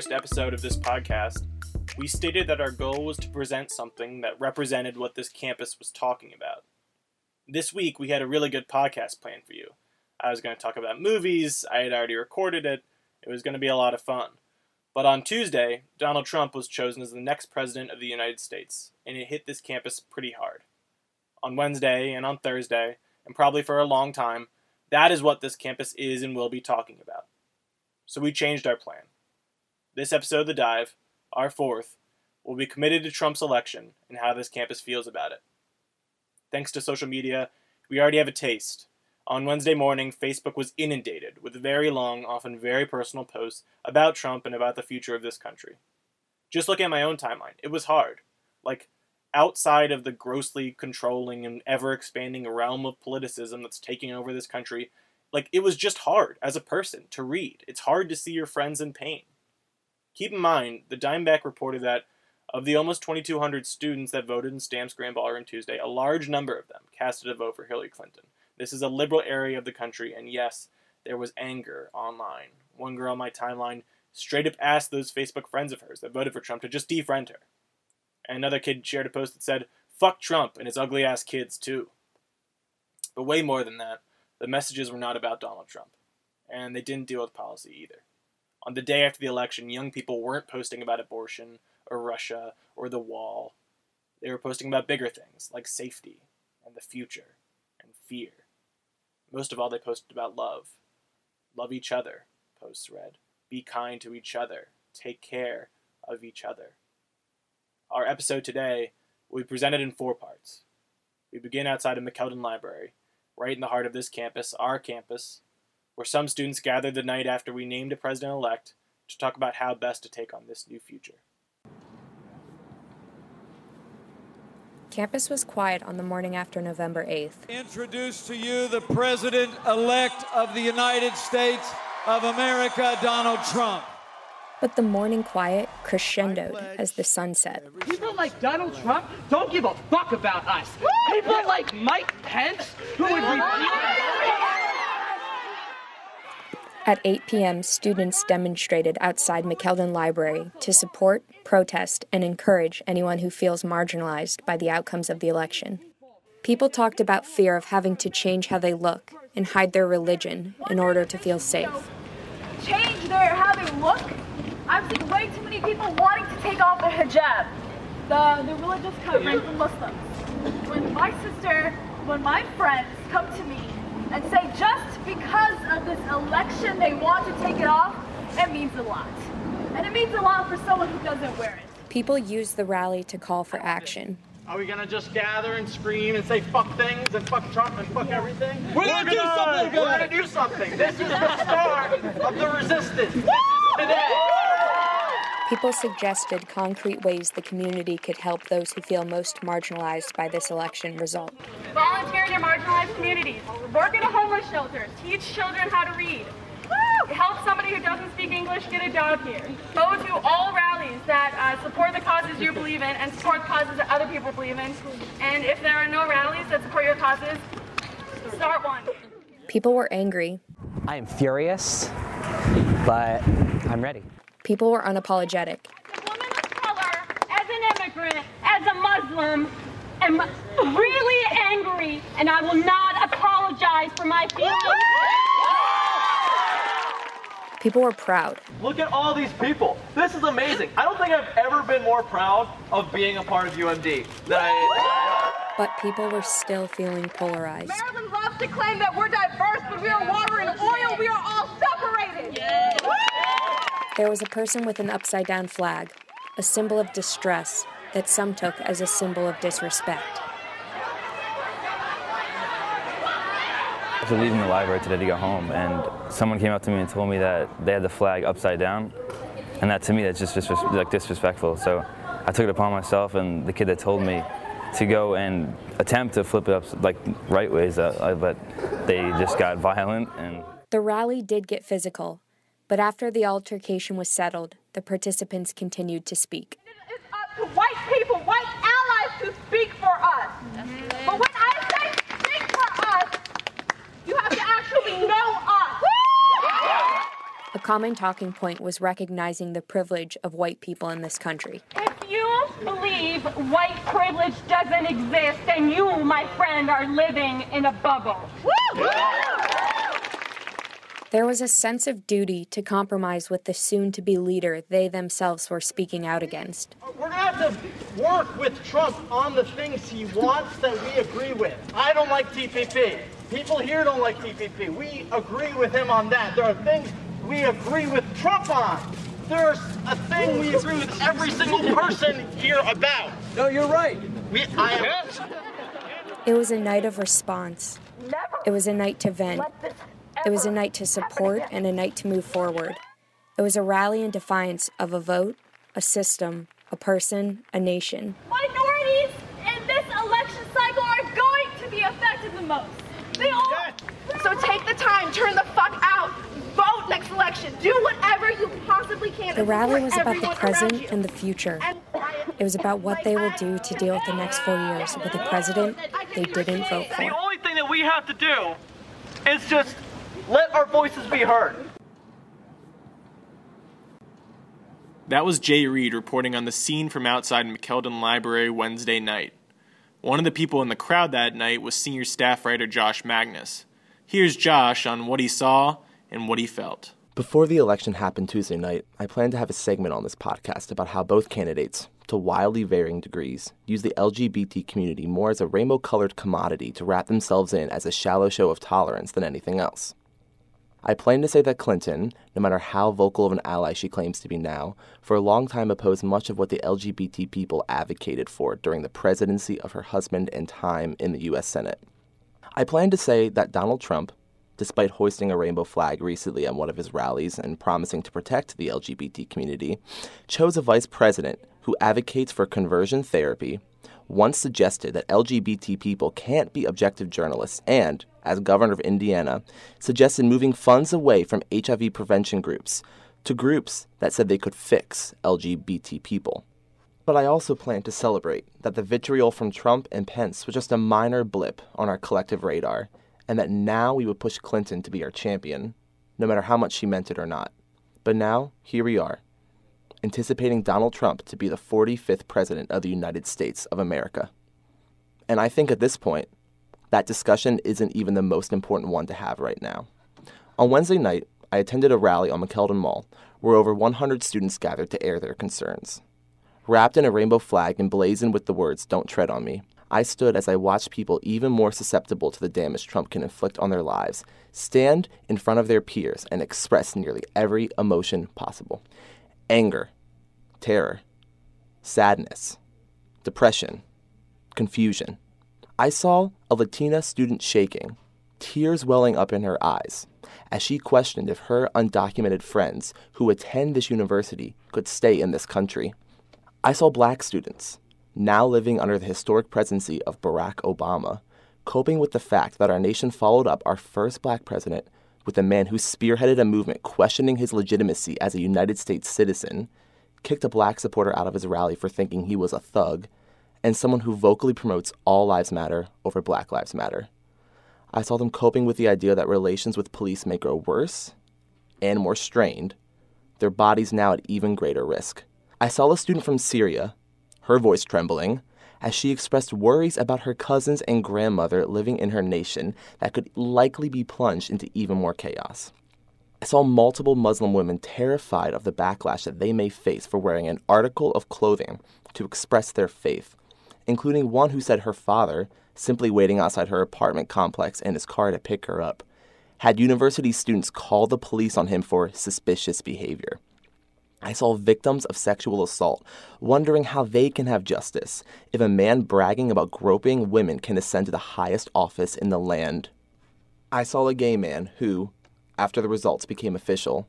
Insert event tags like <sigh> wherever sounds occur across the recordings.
first episode of this podcast, we stated that our goal was to present something that represented what this campus was talking about. This week, we had a really good podcast planned for you. I was going to talk about movies, I had already recorded it, it was going to be a lot of fun. But on Tuesday, Donald Trump was chosen as the next president of the United States, and it hit this campus pretty hard. On Wednesday and on Thursday, and probably for a long time, that is what this campus is and will be talking about. So we changed our plan. This episode of The Dive, our fourth, will be committed to Trump's election and how this campus feels about it. Thanks to social media, we already have a taste. On Wednesday morning, Facebook was inundated with very long, often very personal posts about Trump and about the future of this country. Just looking at my own timeline, it was hard. Like, outside of the grossly controlling and ever expanding realm of politicism that's taking over this country, like, it was just hard as a person to read. It's hard to see your friends in pain. Keep in mind, the Diamondback reported that of the almost 2,200 students that voted in Stamps Grand Ballroom Tuesday, a large number of them casted a vote for Hillary Clinton. This is a liberal area of the country, and yes, there was anger online. One girl on my timeline straight up asked those Facebook friends of hers that voted for Trump to just defriend her. And another kid shared a post that said, Fuck Trump and his ugly ass kids, too. But way more than that, the messages were not about Donald Trump. And they didn't deal with policy either. On the day after the election, young people weren't posting about abortion or Russia or the wall. They were posting about bigger things like safety and the future and fear. Most of all, they posted about love. Love each other, posts read. Be kind to each other. Take care of each other. Our episode today will be presented in four parts. We begin outside of McKeldin Library, right in the heart of this campus, our campus, where some students gathered the night after we named a president elect to talk about how best to take on this new future. Campus was quiet on the morning after November 8th. Introduce to you the President elect of the United States of America, Donald Trump. But the morning quiet crescendoed as the sun set. People like Donald Trump don't give a fuck about us. People like Mike Pence, who would repeat. At 8 p.m., students demonstrated outside McKeldin Library to support, protest, and encourage anyone who feels marginalized by the outcomes of the election. People talked about fear of having to change how they look and hide their religion in order to feel safe. Change their how they look. I've seen way too many people wanting to take off their hijab, the, the religious covering for Muslims. When my sister, when my friends come to me and say just because of this election they want to take it off, it means a lot. And it means a lot for someone who doesn't wear it. People used the rally to call for action. Are we gonna just gather and scream and say fuck things and fuck Trump and fuck everything? We're gonna do something We're gonna do something. This is the start of the resistance. This is today. People suggested concrete ways the community could help those who feel most marginalized by this election result. Volunteer in your marginalized communities. Work in a homeless shelter. Teach children how to read. Help somebody who doesn't speak English get a job here. Go to all rallies that uh, support the causes you believe in and support causes that other people believe in. And if there are no rallies that support your causes, start one. People were angry. I am furious, but I'm ready. People were unapologetic. As a woman of color, as an immigrant, as a Muslim, am really angry, and I will not apologize for my feelings. People were proud. Look at all these people. This is amazing. I don't think I've ever been more proud of being a part of UMD than I. But people were still feeling polarized. Maryland loves to claim that we're diverse, but we are water and oil. We are all separated. There was a person with an upside down flag, a symbol of distress that some took as a symbol of disrespect. After leaving the library today to go home, and someone came up to me and told me that they had the flag upside down, and that to me that's just, just like disrespectful. So I took it upon myself, and the kid that told me to go and attempt to flip it up like right ways, uh, but they just got violent and. The rally did get physical, but after the altercation was settled, the participants continued to speak. It's up to white people, white allies to speak for us. Mm-hmm. But when I say speak for us, you have to actually know us. A common talking point was recognizing the privilege of white people in this country. If you believe white privilege doesn't exist, then you, my friend, are living in a bubble. There was a sense of duty to compromise with the soon to be leader they themselves were speaking out against. Uh, we're going to have to work with Trump on the things he wants that we agree with. I don't like TPP. People here don't like TPP. We agree with him on that. There are things we agree with Trump on. There's a thing we agree with every single person here about. No, you're right. We, I am. It was a night of response. It was a night to vent. It was a night to support and a night to move forward. It was a rally in defiance of a vote, a system, a person, a nation. Minorities in this election cycle are going to be affected the most. They all. So take the time, turn the fuck out, vote next election, do whatever you possibly can. The rally was about the present and the future. It was about what they will do to deal with the next four years with a president they didn't vote for. The only thing that we have to do is just let our voices be heard. That was Jay Reed reporting on the scene from outside McKeldin Library Wednesday night. One of the people in the crowd that night was senior staff writer Josh Magnus. Here's Josh on what he saw and what he felt. Before the election happened Tuesday night, I planned to have a segment on this podcast about how both candidates, to wildly varying degrees, use the LGBT community more as a rainbow colored commodity to wrap themselves in as a shallow show of tolerance than anything else. I plan to say that Clinton, no matter how vocal of an ally she claims to be now, for a long time opposed much of what the LGBT people advocated for during the presidency of her husband and time in the U.S. Senate. I plan to say that Donald Trump, despite hoisting a rainbow flag recently at one of his rallies and promising to protect the LGBT community, chose a vice president who advocates for conversion therapy, once suggested that LGBT people can't be objective journalists, and, as governor of Indiana, suggested moving funds away from HIV prevention groups to groups that said they could fix LGBT people. But I also plan to celebrate that the vitriol from Trump and Pence was just a minor blip on our collective radar, and that now we would push Clinton to be our champion, no matter how much she meant it or not. But now, here we are, anticipating Donald Trump to be the 45th President of the United States of America. And I think at this point, that discussion isn't even the most important one to have right now. On Wednesday night, I attended a rally on McKeldin Mall where over 100 students gathered to air their concerns. Wrapped in a rainbow flag emblazoned with the words, Don't tread on me, I stood as I watched people even more susceptible to the damage Trump can inflict on their lives stand in front of their peers and express nearly every emotion possible anger, terror, sadness, depression, confusion. I saw a Latina student shaking, tears welling up in her eyes, as she questioned if her undocumented friends who attend this university could stay in this country. I saw black students, now living under the historic presidency of Barack Obama, coping with the fact that our nation followed up our first black president with a man who spearheaded a movement questioning his legitimacy as a United States citizen, kicked a black supporter out of his rally for thinking he was a thug, and someone who vocally promotes all lives matter over Black Lives Matter. I saw them coping with the idea that relations with police may grow worse and more strained, their bodies now at even greater risk. I saw a student from Syria, her voice trembling, as she expressed worries about her cousins and grandmother living in her nation that could likely be plunged into even more chaos. I saw multiple Muslim women terrified of the backlash that they may face for wearing an article of clothing to express their faith, including one who said her father, simply waiting outside her apartment complex in his car to pick her up, had university students call the police on him for suspicious behavior. I saw victims of sexual assault wondering how they can have justice if a man bragging about groping women can ascend to the highest office in the land. I saw a gay man who, after the results became official,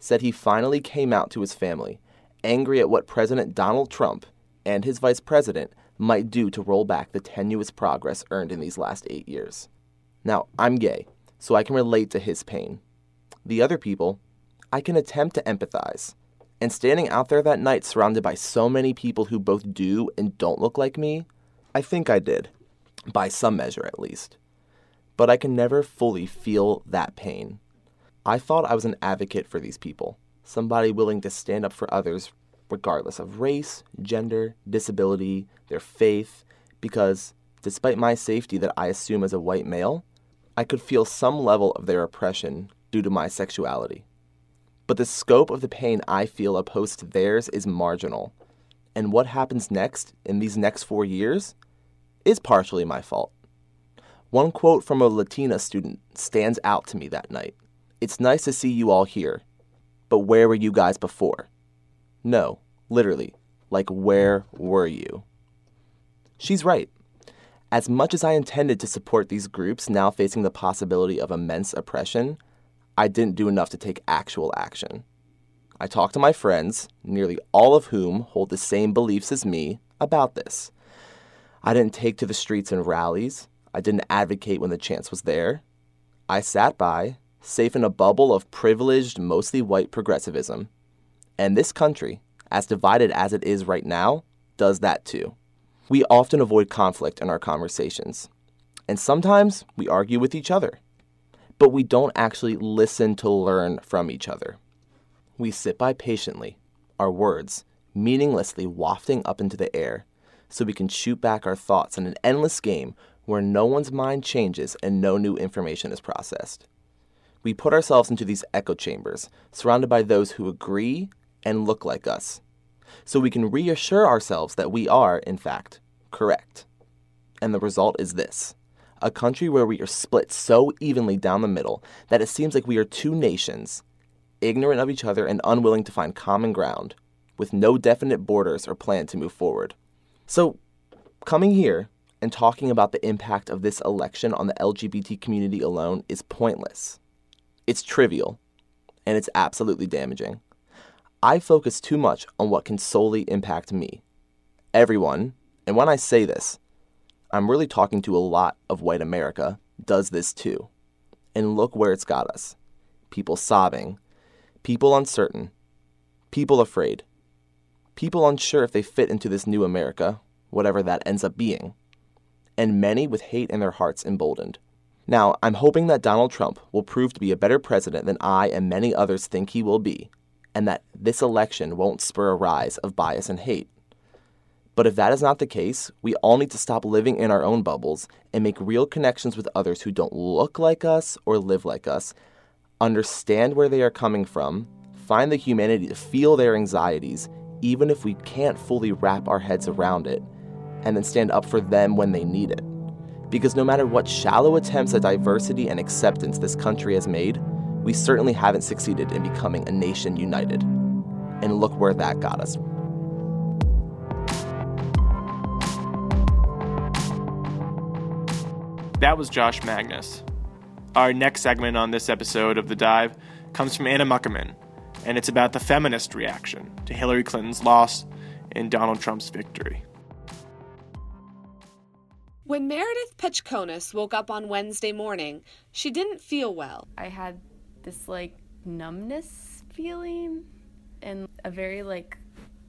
said he finally came out to his family, angry at what President Donald Trump and his vice president might do to roll back the tenuous progress earned in these last eight years. Now, I'm gay, so I can relate to his pain. The other people, I can attempt to empathize. And standing out there that night surrounded by so many people who both do and don't look like me, I think I did, by some measure at least. But I can never fully feel that pain. I thought I was an advocate for these people, somebody willing to stand up for others regardless of race, gender, disability, their faith, because despite my safety that I assume as a white male, I could feel some level of their oppression due to my sexuality. But the scope of the pain I feel opposed to theirs is marginal. And what happens next in these next four years is partially my fault. One quote from a Latina student stands out to me that night. It's nice to see you all here, but where were you guys before? No, literally, like where were you? She's right. As much as I intended to support these groups now facing the possibility of immense oppression, I didn't do enough to take actual action. I talked to my friends, nearly all of whom hold the same beliefs as me, about this. I didn't take to the streets and rallies. I didn't advocate when the chance was there. I sat by, safe in a bubble of privileged, mostly white progressivism. And this country, as divided as it is right now, does that too. We often avoid conflict in our conversations, and sometimes we argue with each other, but we don't actually listen to learn from each other. We sit by patiently, our words meaninglessly wafting up into the air, so we can shoot back our thoughts in an endless game where no one's mind changes and no new information is processed. We put ourselves into these echo chambers, surrounded by those who agree and look like us, so we can reassure ourselves that we are, in fact, correct. And the result is this a country where we are split so evenly down the middle that it seems like we are two nations, ignorant of each other and unwilling to find common ground, with no definite borders or plan to move forward. So, coming here and talking about the impact of this election on the LGBT community alone is pointless. It's trivial, and it's absolutely damaging. I focus too much on what can solely impact me. Everyone, and when I say this, I'm really talking to a lot of white America, does this too. And look where it's got us people sobbing, people uncertain, people afraid, people unsure if they fit into this new America, whatever that ends up being, and many with hate in their hearts emboldened. Now, I'm hoping that Donald Trump will prove to be a better president than I and many others think he will be, and that this election won't spur a rise of bias and hate. But if that is not the case, we all need to stop living in our own bubbles and make real connections with others who don't look like us or live like us, understand where they are coming from, find the humanity to feel their anxieties, even if we can't fully wrap our heads around it, and then stand up for them when they need it. Because no matter what shallow attempts at diversity and acceptance this country has made, we certainly haven't succeeded in becoming a nation united. And look where that got us. That was Josh Magnus. Our next segment on this episode of The Dive comes from Anna Muckerman, and it's about the feminist reaction to Hillary Clinton's loss and Donald Trump's victory. When Meredith Petchkonis woke up on Wednesday morning, she didn't feel well. I had this like numbness feeling and a very like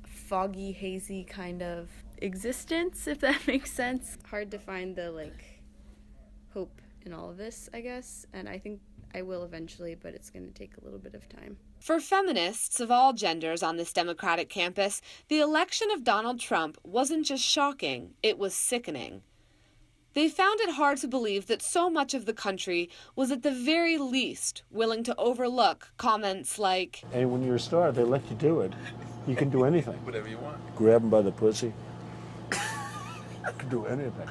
foggy, hazy kind of existence, if that <laughs> makes sense. Hard to find the like hope in all of this, I guess, and I think I will eventually, but it's going to take a little bit of time. For feminists of all genders on this Democratic campus, the election of Donald Trump wasn't just shocking, it was sickening. They found it hard to believe that so much of the country was at the very least willing to overlook comments like, And when you're a star, they let you do it. You can do anything. Whatever you want. Grab them by the pussy. you can do anything.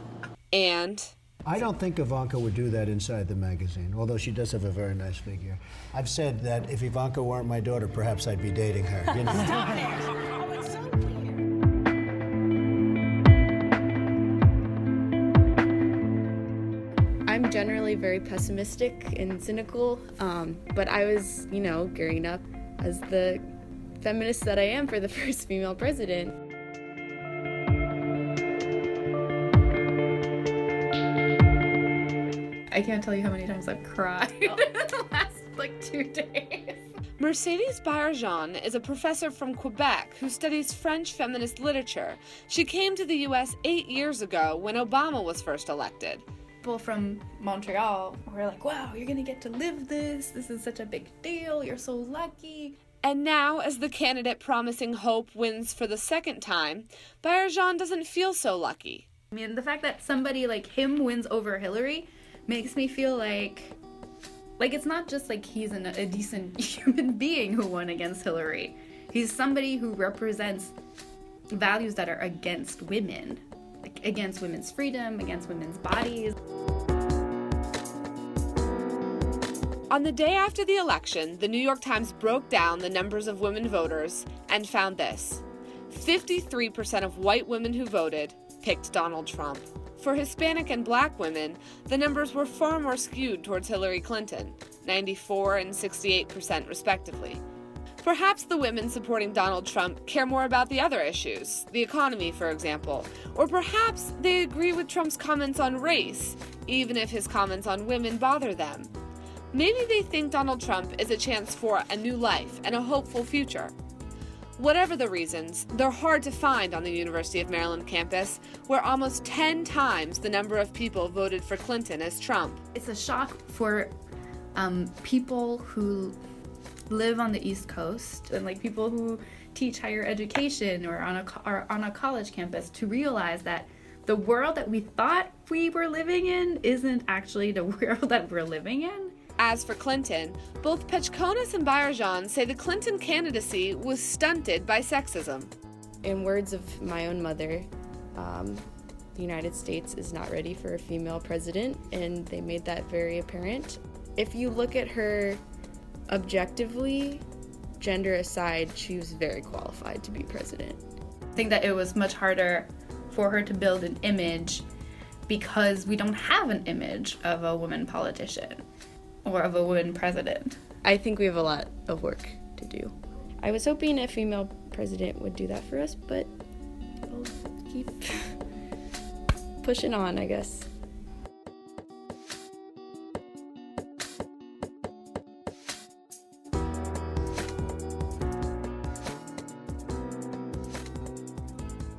and I don't think Ivanka would do that inside the magazine, although she does have a very nice figure. I've said that if Ivanka weren't my daughter, perhaps I'd be dating her. You know? I'm generally very pessimistic and cynical, um, but I was, you know, gearing up as the feminist that I am for the <laughs> first female president. I can't tell you how many times I've cried <laughs> in the last like two days. Mercedes Baillargeon is a professor from Quebec who studies French feminist literature. She came to the US eight years ago when Obama was first elected. people from Montreal were like, wow, you're gonna get to live this. This is such a big deal. You're so lucky. And now, as the candidate promising hope wins for the second time, Baillargeon doesn't feel so lucky. I mean, the fact that somebody like him wins over Hillary makes me feel like like it's not just like he's an, a decent <laughs> human being who won against Hillary. He's somebody who represents values that are against women, like, against women's freedom, against women's bodies. On the day after the election, the New York Times broke down the numbers of women voters and found this 53% of white women who voted picked Donald Trump. For Hispanic and black women, the numbers were far more skewed towards Hillary Clinton 94 and 68%, respectively. Perhaps the women supporting Donald Trump care more about the other issues, the economy, for example, or perhaps they agree with Trump's comments on race, even if his comments on women bother them. Maybe they think Donald Trump is a chance for a new life and a hopeful future. Whatever the reasons, they're hard to find on the University of Maryland campus, where almost 10 times the number of people voted for Clinton as Trump. It's a shock for um, people who live on the East Coast and like people who teach higher education or on a or on a college campus to realize that the world that we thought we were living in isn't actually the <laughs> world that we're living in. As for Clinton, both Pechkonis and Baillargeon say the Clinton candidacy was stunted by sexism. In words of my own mother, um, the United States is not ready for a female president, and they made that very apparent. If you look at her objectively, gender aside, she was very qualified to be president. I think that it was much harder for her to build an image because we don't have an image of a woman politician or of a woman president. I think we have a lot of work to do. I was hoping a female president would do that for us, but we'll keep <laughs> pushing on, I guess.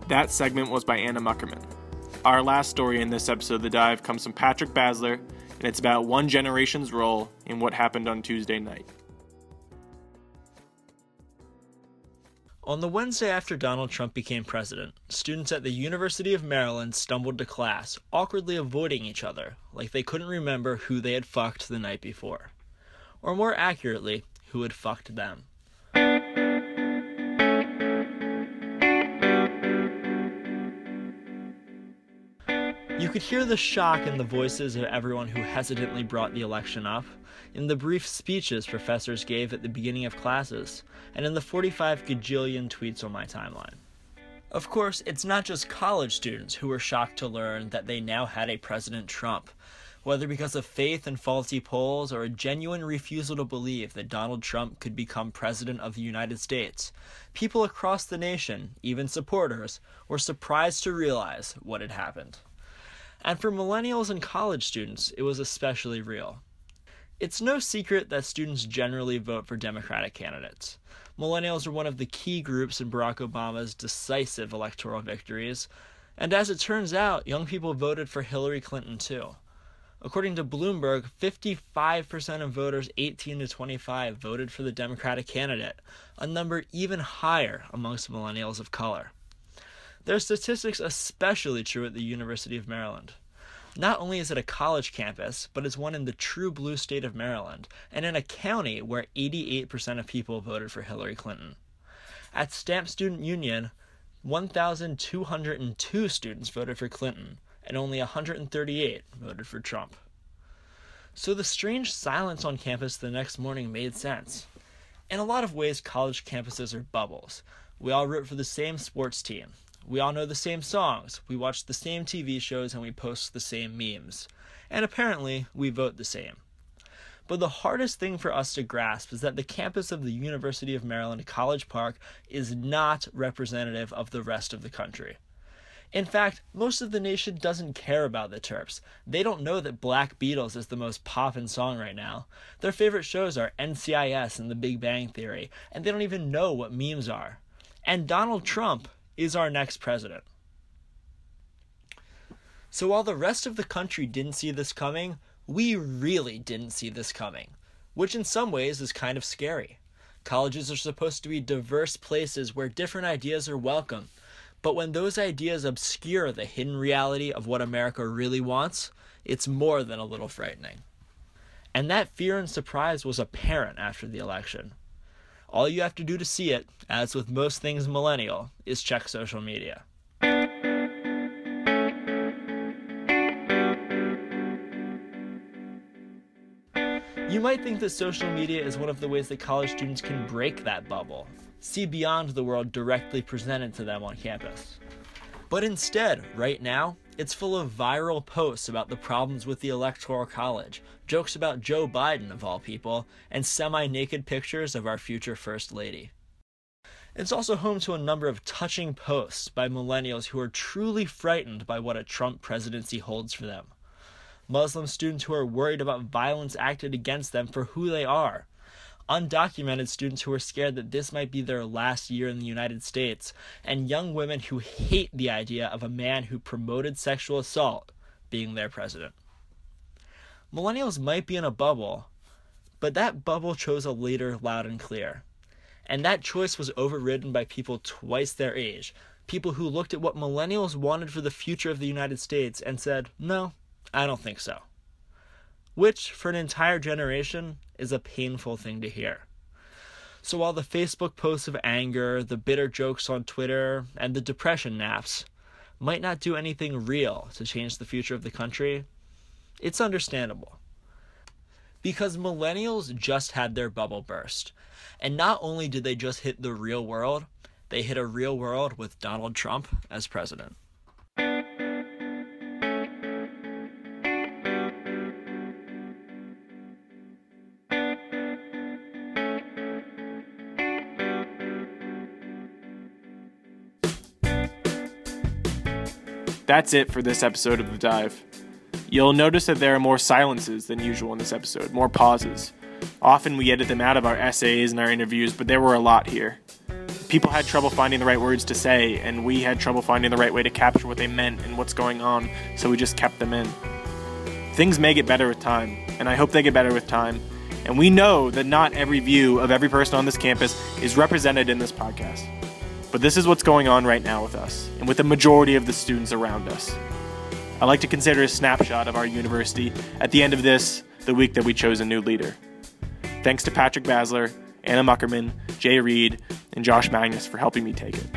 That segment was by Anna Muckerman. Our last story in this episode of The Dive comes from Patrick Basler, and it's about one generation's role in what happened on Tuesday night. On the Wednesday after Donald Trump became president, students at the University of Maryland stumbled to class, awkwardly avoiding each other, like they couldn't remember who they had fucked the night before. Or more accurately, who had fucked them. You could hear the shock in the voices of everyone who hesitantly brought the election up, in the brief speeches professors gave at the beginning of classes, and in the 45 gajillion tweets on my timeline. Of course, it's not just college students who were shocked to learn that they now had a President Trump, whether because of faith in faulty polls or a genuine refusal to believe that Donald Trump could become President of the United States. People across the nation, even supporters, were surprised to realize what had happened. And for millennials and college students, it was especially real. It's no secret that students generally vote for Democratic candidates. Millennials are one of the key groups in Barack Obama's decisive electoral victories, and as it turns out, young people voted for Hillary Clinton too. According to Bloomberg, 55% of voters 18 to 25 voted for the Democratic candidate, a number even higher amongst millennials of color. Their statistics especially true at the University of Maryland. Not only is it a college campus, but it's one in the true blue state of Maryland, and in a county where 88% of people voted for Hillary Clinton. At Stamp Student Union, 1,202 students voted for Clinton, and only 138 voted for Trump. So the strange silence on campus the next morning made sense. In a lot of ways, college campuses are bubbles. We all root for the same sports team, we all know the same songs, we watch the same TV shows, and we post the same memes. And apparently, we vote the same. But the hardest thing for us to grasp is that the campus of the University of Maryland College Park is not representative of the rest of the country. In fact, most of the nation doesn't care about the Terps. They don't know that Black Beatles is the most poppin' song right now. Their favorite shows are NCIS and The Big Bang Theory, and they don't even know what memes are. And Donald Trump is our next president. So while the rest of the country didn't see this coming, we really didn't see this coming, which in some ways is kind of scary. Colleges are supposed to be diverse places where different ideas are welcome, but when those ideas obscure the hidden reality of what America really wants, it's more than a little frightening. And that fear and surprise was apparent after the election. All you have to do to see it, as with most things millennial, is check social media. You might think that social media is one of the ways that college students can break that bubble, see beyond the world directly presented to them on campus. But instead, right now, it's full of viral posts about the problems with the Electoral College, jokes about Joe Biden, of all people, and semi naked pictures of our future First Lady. It's also home to a number of touching posts by millennials who are truly frightened by what a Trump presidency holds for them. Muslim students who are worried about violence acted against them for who they are. Undocumented students who are scared that this might be their last year in the United States, and young women who hate the idea of a man who promoted sexual assault being their president. Millennials might be in a bubble, but that bubble chose a leader loud and clear. And that choice was overridden by people twice their age, people who looked at what millennials wanted for the future of the United States and said, no, I don't think so. Which, for an entire generation, is a painful thing to hear. So while the Facebook posts of anger, the bitter jokes on Twitter, and the depression naps might not do anything real to change the future of the country, it's understandable. Because millennials just had their bubble burst. And not only did they just hit the real world, they hit a real world with Donald Trump as president. That's it for this episode of The Dive. You'll notice that there are more silences than usual in this episode, more pauses. Often we edit them out of our essays and our interviews, but there were a lot here. People had trouble finding the right words to say, and we had trouble finding the right way to capture what they meant and what's going on, so we just kept them in. Things may get better with time, and I hope they get better with time. And we know that not every view of every person on this campus is represented in this podcast. But this is what's going on right now with us, and with the majority of the students around us. I like to consider a snapshot of our university at the end of this, the week that we chose a new leader. Thanks to Patrick Basler, Anna Muckerman, Jay Reed, and Josh Magnus for helping me take it.